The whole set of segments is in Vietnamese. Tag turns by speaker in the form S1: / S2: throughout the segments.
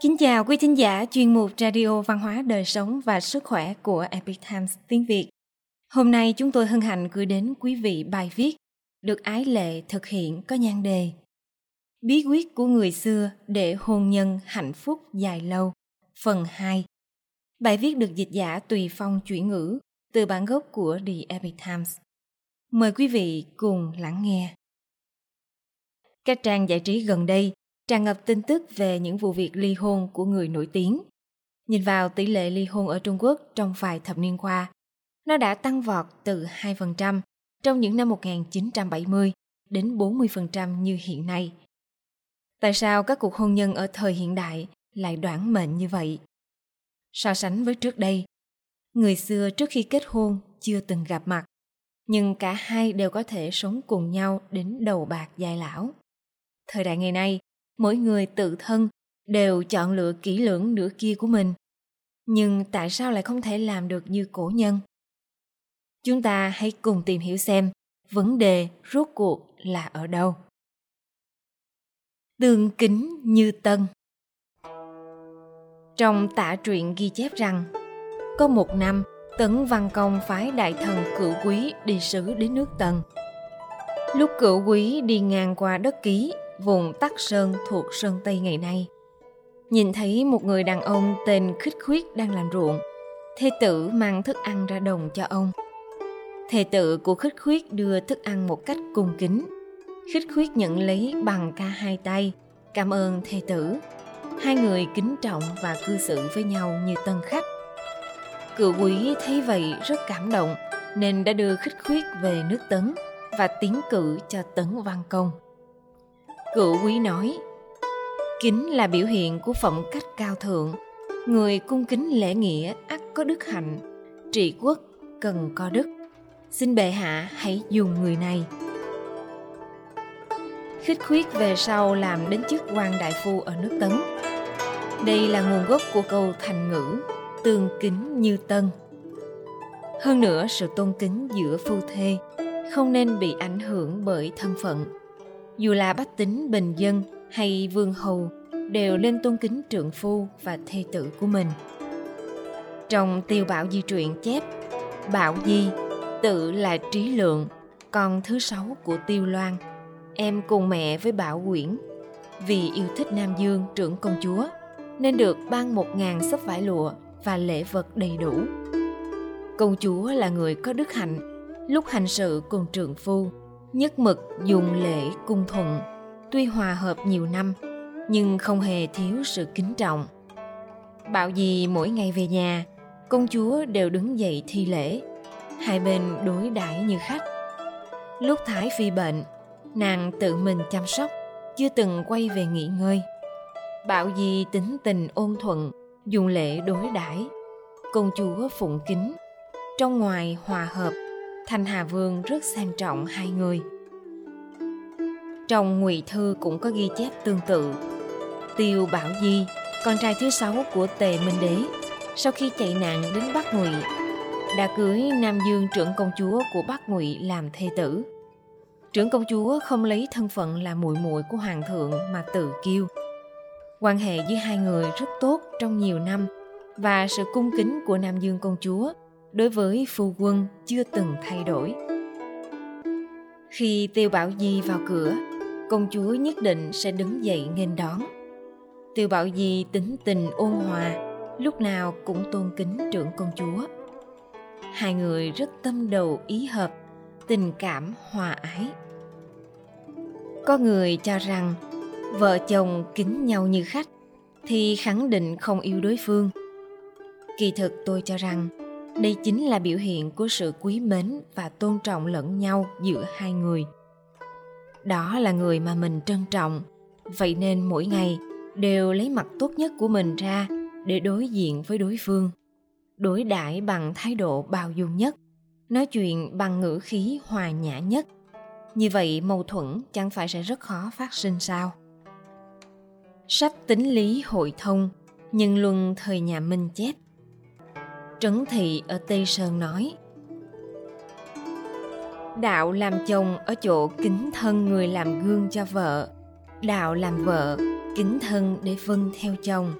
S1: Kính chào quý thính giả chuyên mục Radio Văn hóa Đời Sống và Sức Khỏe của Epic Times tiếng Việt. Hôm nay chúng tôi hân hạnh gửi đến quý vị bài viết được ái lệ thực hiện có nhan đề Bí quyết của người xưa để hôn nhân hạnh phúc dài lâu Phần 2 Bài viết được dịch giả tùy phong chuyển ngữ từ bản gốc của The Epic Times. Mời quý vị cùng lắng nghe. Các trang giải trí gần đây tràn ngập tin tức về những vụ việc ly hôn của người nổi tiếng. Nhìn vào tỷ lệ ly hôn ở Trung Quốc trong vài thập niên qua, nó đã tăng vọt từ 2% trong những năm 1970 đến 40% như hiện nay. Tại sao các cuộc hôn nhân ở thời hiện đại lại đoản mệnh như vậy? So sánh với trước đây, người xưa trước khi kết hôn chưa từng gặp mặt, nhưng cả hai đều có thể sống cùng nhau đến đầu bạc dài lão. Thời đại ngày nay, mỗi người tự thân đều chọn lựa kỹ lưỡng nửa kia của mình. Nhưng tại sao lại không thể làm được như cổ nhân? Chúng ta hãy cùng tìm hiểu xem vấn đề rốt cuộc là ở đâu. Tương kính như tân Trong tả truyện ghi chép rằng, có một năm, Tấn Văn Công phái đại thần cựu quý đi sứ đến nước Tần. Lúc cựu quý đi ngang qua đất ký vùng Tắc Sơn thuộc Sơn Tây ngày nay. Nhìn thấy một người đàn ông tên Khích Khuyết đang làm ruộng, thê tử mang thức ăn ra đồng cho ông. Thê tử của Khích Khuyết đưa thức ăn một cách cung kính. Khích Khuyết nhận lấy bằng cả hai tay, cảm ơn thê tử. Hai người kính trọng và cư xử với nhau như tân khách. Cựu quý thấy vậy rất cảm động nên đã đưa Khích Khuyết về nước Tấn và tiến cử cho Tấn Văn Công. Cựu quý nói, kính là biểu hiện của phẩm cách cao thượng, người cung kính lễ nghĩa ắt có đức hạnh, trị quốc cần có đức. Xin bệ hạ hãy dùng người này. Khích khuyết về sau làm đến chức quan đại phu ở nước Tấn. Đây là nguồn gốc của câu thành ngữ tương kính như tân. Hơn nữa, sự tôn kính giữa phu thê không nên bị ảnh hưởng bởi thân phận dù là bách tính, bình dân hay vương hầu đều nên tôn kính trượng phu và thê tử của mình. Trong tiêu bảo di truyện chép, bảo di, tự là trí lượng, con thứ sáu của tiêu loan. Em cùng mẹ với bảo quyển vì yêu thích nam dương trưởng công chúa, nên được ban một ngàn sấp vải lụa và lễ vật đầy đủ. Công chúa là người có đức hạnh, lúc hành sự cùng trượng phu nhất mực dùng lễ cung thuận. Tuy hòa hợp nhiều năm, nhưng không hề thiếu sự kính trọng. Bảo gì mỗi ngày về nhà, công chúa đều đứng dậy thi lễ. Hai bên đối đãi như khách. Lúc thái phi bệnh, nàng tự mình chăm sóc, chưa từng quay về nghỉ ngơi. Bảo gì tính tình ôn thuận, dùng lễ đối đãi. Công chúa phụng kính. Trong ngoài hòa hợp Thanh Hà Vương rất xem trọng hai người. Trong Ngụy Thư cũng có ghi chép tương tự. Tiêu Bảo Di, con trai thứ sáu của Tề Minh Đế, sau khi chạy nạn đến Bắc Ngụy, đã cưới Nam Dương trưởng công chúa của Bắc Ngụy làm thê tử. Trưởng công chúa không lấy thân phận là muội muội của hoàng thượng mà tự kiêu. Quan hệ giữa hai người rất tốt trong nhiều năm và sự cung kính của Nam Dương công chúa đối với phu quân chưa từng thay đổi. Khi tiêu bảo di vào cửa, công chúa nhất định sẽ đứng dậy nghênh đón. Tiêu bảo di tính tình ôn hòa, lúc nào cũng tôn kính trưởng công chúa. Hai người rất tâm đầu ý hợp, tình cảm hòa ái. Có người cho rằng, vợ chồng kính nhau như khách, thì khẳng định không yêu đối phương. Kỳ thực tôi cho rằng đây chính là biểu hiện của sự quý mến và tôn trọng lẫn nhau giữa hai người. Đó là người mà mình trân trọng. Vậy nên mỗi ngày đều lấy mặt tốt nhất của mình ra để đối diện với đối phương, đối đãi bằng thái độ bao dung nhất, nói chuyện bằng ngữ khí hòa nhã nhất. Như vậy mâu thuẫn chẳng phải sẽ rất khó phát sinh sao? Sách tính lý hội thông nhân luân thời nhà minh chép Trấn Thị ở Tây Sơn nói, Đạo làm chồng ở chỗ kính thân người làm gương cho vợ. Đạo làm vợ, kính thân để vâng theo chồng.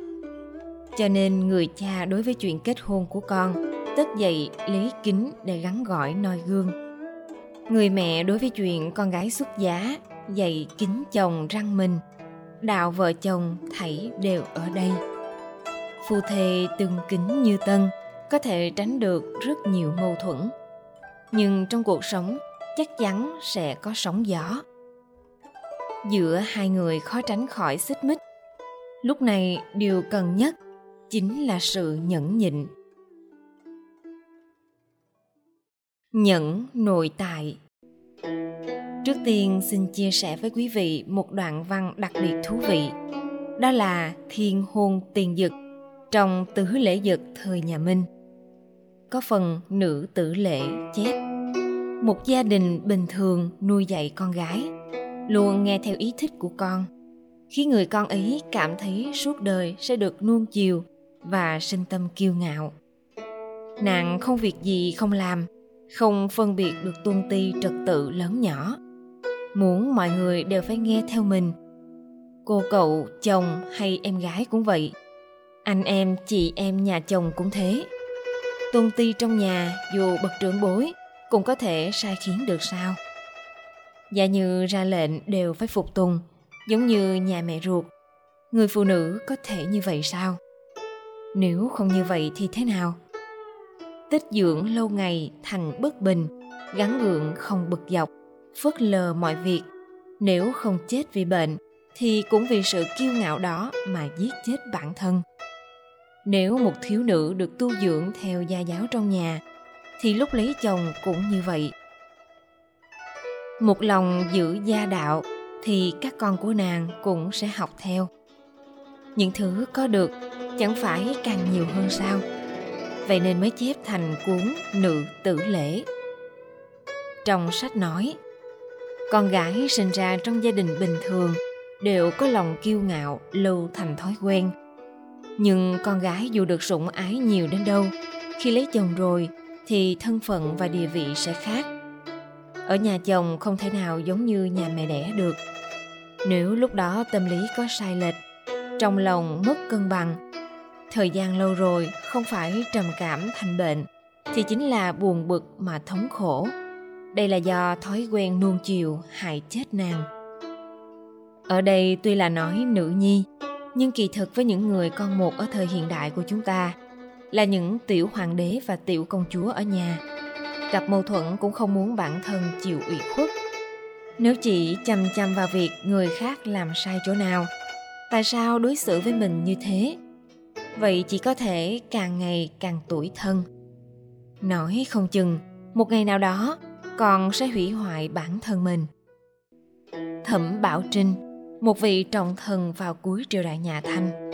S1: Cho nên người cha đối với chuyện kết hôn của con tất dậy lấy kính để gắn gọi noi gương. Người mẹ đối với chuyện con gái xuất giá, dạy kính chồng răng mình. Đạo vợ chồng thảy đều ở đây. Phu thề tương kính như tân có thể tránh được rất nhiều mâu thuẫn. Nhưng trong cuộc sống, chắc chắn sẽ có sóng gió. Giữa hai người khó tránh khỏi xích mích. Lúc này, điều cần nhất chính là sự nhẫn nhịn. Nhẫn nội tại. Trước tiên, xin chia sẻ với quý vị một đoạn văn đặc biệt thú vị. Đó là thiên hôn tiền dực, trong tứ lễ dực thời nhà minh có phần nữ tử lệ chép. Một gia đình bình thường nuôi dạy con gái, luôn nghe theo ý thích của con. Khi người con ấy cảm thấy suốt đời sẽ được nuông chiều và sinh tâm kiêu ngạo. Nàng không việc gì không làm, không phân biệt được tuân ti trật tự lớn nhỏ. Muốn mọi người đều phải nghe theo mình. Cô cậu, chồng hay em gái cũng vậy. Anh em, chị em, nhà chồng cũng thế. Tôn ti trong nhà, dù bậc trưởng bối, cũng có thể sai khiến được sao? Dạ như ra lệnh đều phải phục tùng, giống như nhà mẹ ruột. Người phụ nữ có thể như vậy sao? Nếu không như vậy thì thế nào? Tích dưỡng lâu ngày thành bất bình gắn gượng không bực dọc, phớt lờ mọi việc. Nếu không chết vì bệnh, thì cũng vì sự kiêu ngạo đó mà giết chết bản thân nếu một thiếu nữ được tu dưỡng theo gia giáo trong nhà, thì lúc lấy chồng cũng như vậy. Một lòng giữ gia đạo thì các con của nàng cũng sẽ học theo. Những thứ có được chẳng phải càng nhiều hơn sao. Vậy nên mới chép thành cuốn nữ tử lễ. Trong sách nói, con gái sinh ra trong gia đình bình thường đều có lòng kiêu ngạo, lâu thành thói quen nhưng con gái dù được sủng ái nhiều đến đâu, khi lấy chồng rồi thì thân phận và địa vị sẽ khác. Ở nhà chồng không thể nào giống như nhà mẹ đẻ được. Nếu lúc đó tâm lý có sai lệch, trong lòng mất cân bằng, thời gian lâu rồi không phải trầm cảm thành bệnh thì chính là buồn bực mà thống khổ. Đây là do thói quen nuông chiều hại chết nàng. Ở đây tuy là nói nữ nhi nhưng kỳ thực với những người con một ở thời hiện đại của chúng ta là những tiểu hoàng đế và tiểu công chúa ở nhà. Gặp mâu thuẫn cũng không muốn bản thân chịu ủy khuất. Nếu chỉ chăm chăm vào việc người khác làm sai chỗ nào, tại sao đối xử với mình như thế? Vậy chỉ có thể càng ngày càng tuổi thân. Nói không chừng, một ngày nào đó, còn sẽ hủy hoại bản thân mình. Thẩm bảo trinh một vị trọng thần vào cuối triều đại nhà thanh.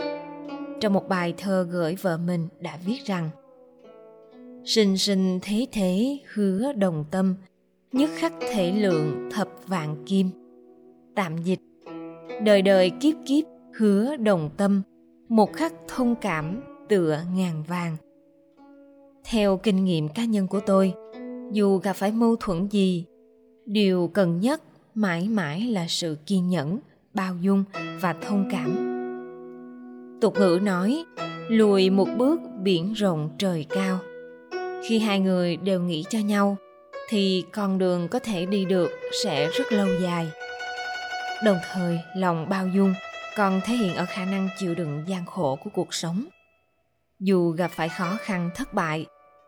S1: Trong một bài thơ gửi vợ mình đã viết rằng, sinh sinh thế thế, hứa đồng tâm, nhất khắc thể lượng thập vạn kim. Tạm dịch, đời đời kiếp kiếp hứa đồng tâm, một khắc thông cảm tựa ngàn vàng. Theo kinh nghiệm cá nhân của tôi, dù gặp phải mâu thuẫn gì, điều cần nhất mãi mãi là sự kiên nhẫn bao dung và thông cảm. Tục ngữ nói, lùi một bước biển rộng trời cao. Khi hai người đều nghĩ cho nhau, thì con đường có thể đi được sẽ rất lâu dài. Đồng thời, lòng bao dung còn thể hiện ở khả năng chịu đựng gian khổ của cuộc sống. Dù gặp phải khó khăn, thất bại,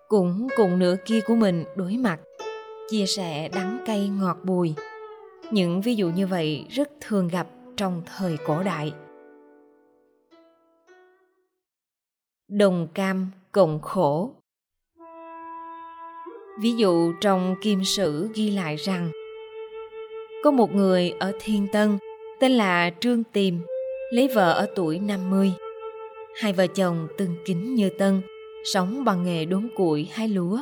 S1: cũng cùng nửa kia của mình đối mặt, chia sẻ đắng cay ngọt bùi. Những ví dụ như vậy rất thường gặp trong thời cổ đại đồng cam cộng khổ ví dụ trong kim sử ghi lại rằng có một người ở thiên tân tên là trương tiềm lấy vợ ở tuổi 50. Hai vợ chồng từng kính như tân, sống bằng nghề đốn củi hái lúa.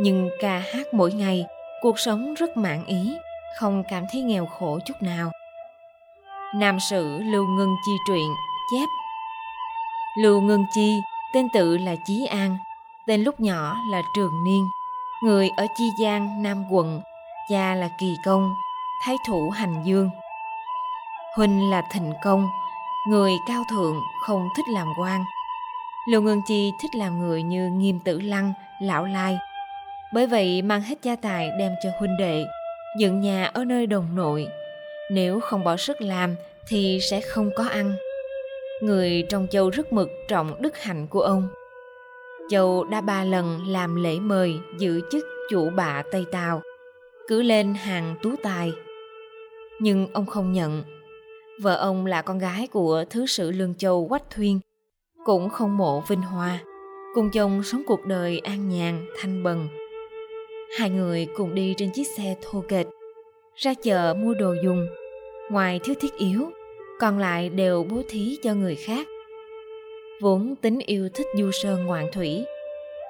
S1: Nhưng ca hát mỗi ngày, cuộc sống rất mãn ý, không cảm thấy nghèo khổ chút nào. Nam sử Lưu Ngân Chi truyện chép Lưu Ngân Chi, tên tự là Chí An, tên lúc nhỏ là Trường Niên, người ở Chi Giang, Nam quận, cha là Kỳ Công, thái thủ Hành Dương – huynh là thịnh công người cao thượng không thích làm quan Lưu Ngân Chi thích làm người như Nghiêm Tử Lăng, Lão Lai. Bởi vậy mang hết gia tài đem cho huynh đệ, dựng nhà ở nơi đồng nội. Nếu không bỏ sức làm thì sẽ không có ăn. Người trong châu rất mực trọng đức hạnh của ông. Châu đã ba lần làm lễ mời giữ chức chủ bạ Tây Tàu, cứ lên hàng tú tài. Nhưng ông không nhận. Vợ ông là con gái của Thứ sử Lương Châu Quách Thuyên, cũng không mộ vinh hoa, cùng chồng sống cuộc đời an nhàn, thanh bần. Hai người cùng đi trên chiếc xe thô kệch, ra chợ mua đồ dùng, ngoài thiếu thiết yếu, còn lại đều bố thí cho người khác. Vốn tính yêu thích du sơn ngoạn thủy,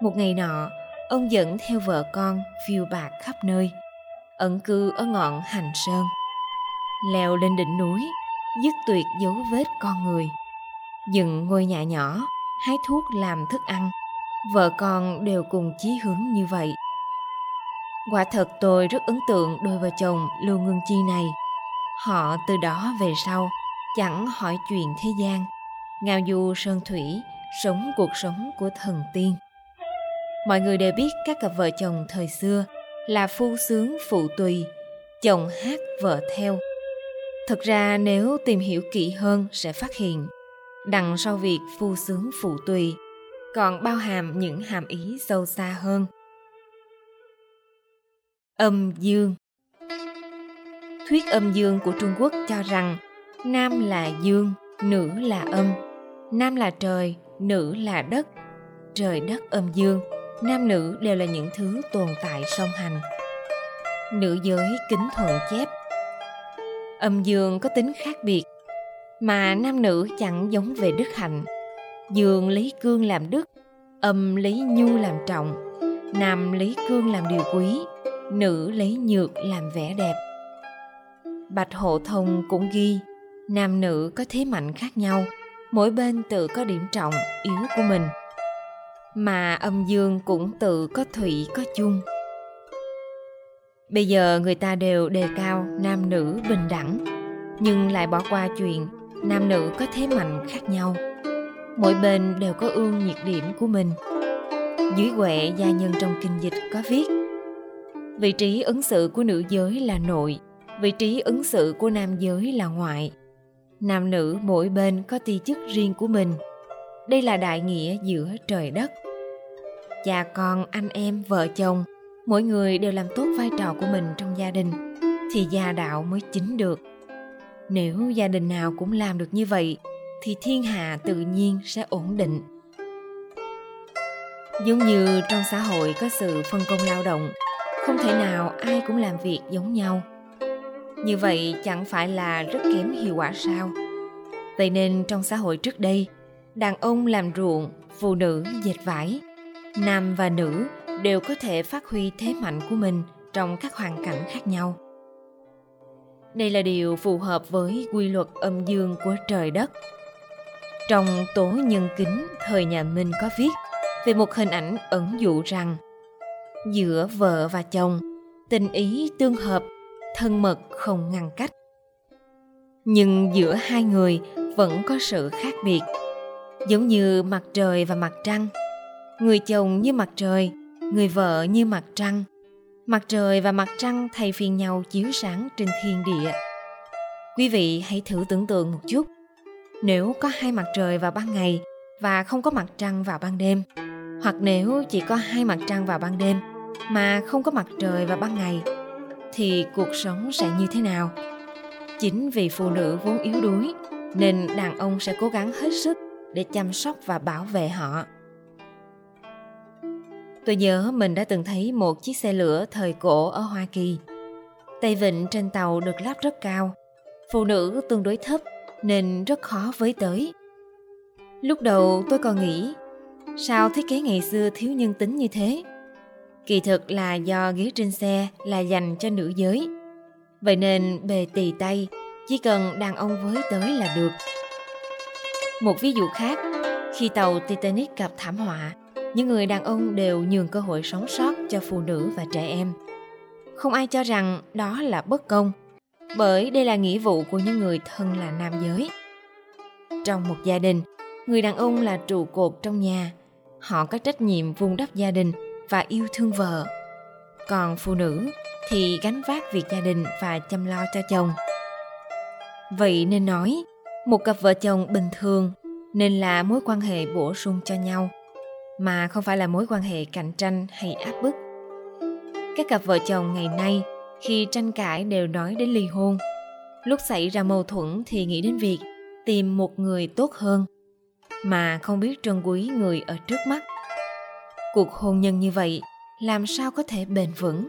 S1: một ngày nọ, ông dẫn theo vợ con phiêu bạc khắp nơi, ẩn cư ở ngọn hành sơn. Leo lên đỉnh núi, dứt tuyệt dấu vết con người. Dựng ngôi nhà nhỏ, hái thuốc làm thức ăn, vợ con đều cùng chí hướng như vậy. Quả thật tôi rất ấn tượng đôi vợ chồng Lưu Ngưng Chi này. Họ từ đó về sau chẳng hỏi chuyện thế gian, ngao du sơn thủy, sống cuộc sống của thần tiên. Mọi người đều biết các cặp vợ chồng thời xưa là phu sướng phụ tùy, chồng hát vợ theo. Thực ra nếu tìm hiểu kỹ hơn sẽ phát hiện, đằng sau việc phu sướng phụ tùy còn bao hàm những hàm ý sâu xa hơn. Âm dương. Thuyết âm dương của Trung Quốc cho rằng nam là dương, nữ là âm, nam là trời, nữ là đất, trời đất âm dương nam nữ đều là những thứ tồn tại song hành. Nữ giới kính thuận chép. Âm dương có tính khác biệt mà nam nữ chẳng giống về đức hạnh. Dương lấy cương làm đức âm lấy nhu làm trọng nam lấy cương làm điều quý nữ lấy nhược làm vẻ đẹp. Bạch hộ thông cũng ghi, nam nữ có thế mạnh khác nhau, mỗi bên tự có điểm trọng, yếu của mình. Mà âm dương cũng tự có thủy, có chung. Bây giờ người ta đều đề cao nam nữ bình đẳng, nhưng lại bỏ qua chuyện nam nữ có thế mạnh khác nhau. Mỗi bên đều có ương nhiệt điểm của mình. Dưới quệ gia nhân trong kinh dịch có viết vị trí ứng xử của nữ giới là nội, vị trí ứng xử của nam giới là ngoại. Nam nữ mỗi bên có ti chức riêng của mình. Đây là đại nghĩa giữa trời đất. Cha con, anh em, vợ chồng, mỗi người đều làm tốt vai trò của mình trong gia đình, thì gia đạo mới chính được. Nếu gia đình nào cũng làm được như vậy, thì thiên hạ tự nhiên sẽ ổn định. Giống như trong xã hội có sự phân công lao động không thể nào ai cũng làm việc giống nhau. Như vậy chẳng phải là rất kém hiệu quả sao? Vậy nên trong xã hội trước đây, đàn ông làm ruộng, phụ nữ dệt vải, nam và nữ đều có thể phát huy thế mạnh của mình trong các hoàn cảnh khác nhau. Đây là điều phù hợp với quy luật âm dương của trời đất. Trong tố nhân kính, thời nhà minh có viết về một hình ảnh ẩn dụ rằng giữa vợ và chồng. Tình ý tương hợp, thân mật không ngăn cách. Nhưng giữa hai người vẫn có sự khác biệt. Giống như mặt trời và mặt trăng. Người chồng như mặt trời, người vợ như mặt trăng. Mặt trời và mặt trăng thay phiên nhau chiếu sáng trên thiên địa. Quý vị hãy thử tưởng tượng một chút. Nếu có hai mặt trời vào ban ngày và không có mặt trăng vào ban đêm, hoặc nếu chỉ có hai mặt trăng vào ban đêm mà không có mặt trời vào ban ngày thì cuộc sống sẽ như thế nào chính vì phụ nữ vốn yếu đuối nên đàn ông sẽ cố gắng hết sức để chăm sóc và bảo vệ họ Tôi nhớ mình đã từng thấy một chiếc xe lửa thời cổ ở Hoa Kỳ. Tay vịn trên tàu được lắp rất cao, phụ nữ tương đối thấp nên rất khó với tới. Lúc đầu tôi còn nghĩ, sao thiết kế ngày xưa thiếu nhân tính như thế? Kỳ thực là do ghế trên xe là dành cho nữ giới. Vậy nên bề tì tay, chỉ cần đàn ông với tới là được. Một ví dụ khác, khi tàu Titanic gặp thảm họa, những người đàn ông đều nhường cơ hội sống sót cho phụ nữ và trẻ em không ai cho rằng đó là bất công bởi đây là nghĩa vụ của những người thân là nam giới trong một gia đình người đàn ông là trụ cột trong nhà họ có trách nhiệm vun đắp gia đình và yêu thương vợ. Còn phụ nữ thì gánh vác việc gia đình và chăm lo cho chồng. Vậy nên nói, một cặp vợ chồng bình thường nên là mối quan hệ bổ sung cho nhau, mà không phải là mối quan hệ cạnh tranh hay áp bức. Các cặp vợ chồng ngày nay khi tranh cãi đều nói đến ly hôn. Lúc xảy ra mâu thuẫn thì nghĩ đến việc tìm một người tốt hơn, mà không biết trân quý người ở trước mắt cuộc hôn nhân như vậy, làm sao có thể bền vững?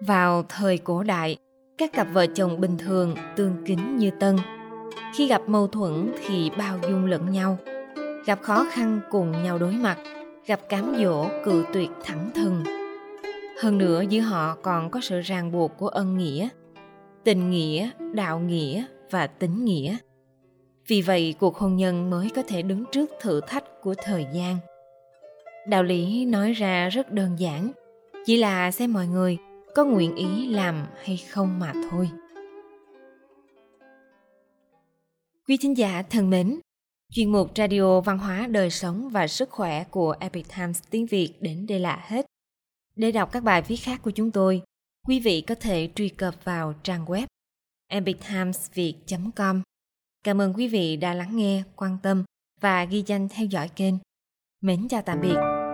S1: Vào thời cổ đại, các cặp vợ chồng bình thường tương kính như tân. Khi gặp mâu thuẫn thì bao dung lẫn nhau, gặp khó khăn cùng nhau đối mặt, gặp cám dỗ cự tuyệt thẳng thừng. Hơn nữa, giữa họ còn có sự ràng buộc của ân nghĩa, tình nghĩa, đạo nghĩa và tính nghĩa. Vì vậy, cuộc hôn nhân mới có thể đứng trước thử thách của thời gian đạo lý nói ra rất đơn giản, chỉ là xem mọi người có nguyện ý làm hay không mà thôi. Quý thính giả thân mến, chuyên mục radio văn hóa đời sống và sức khỏe của epic times tiếng việt đến đây là hết. Để đọc các bài viết khác của chúng tôi, quý vị có thể truy cập vào trang web epictimesviet com. Cảm ơn quý vị đã lắng nghe, quan tâm và ghi danh theo dõi kênh. Mến chào tạm biệt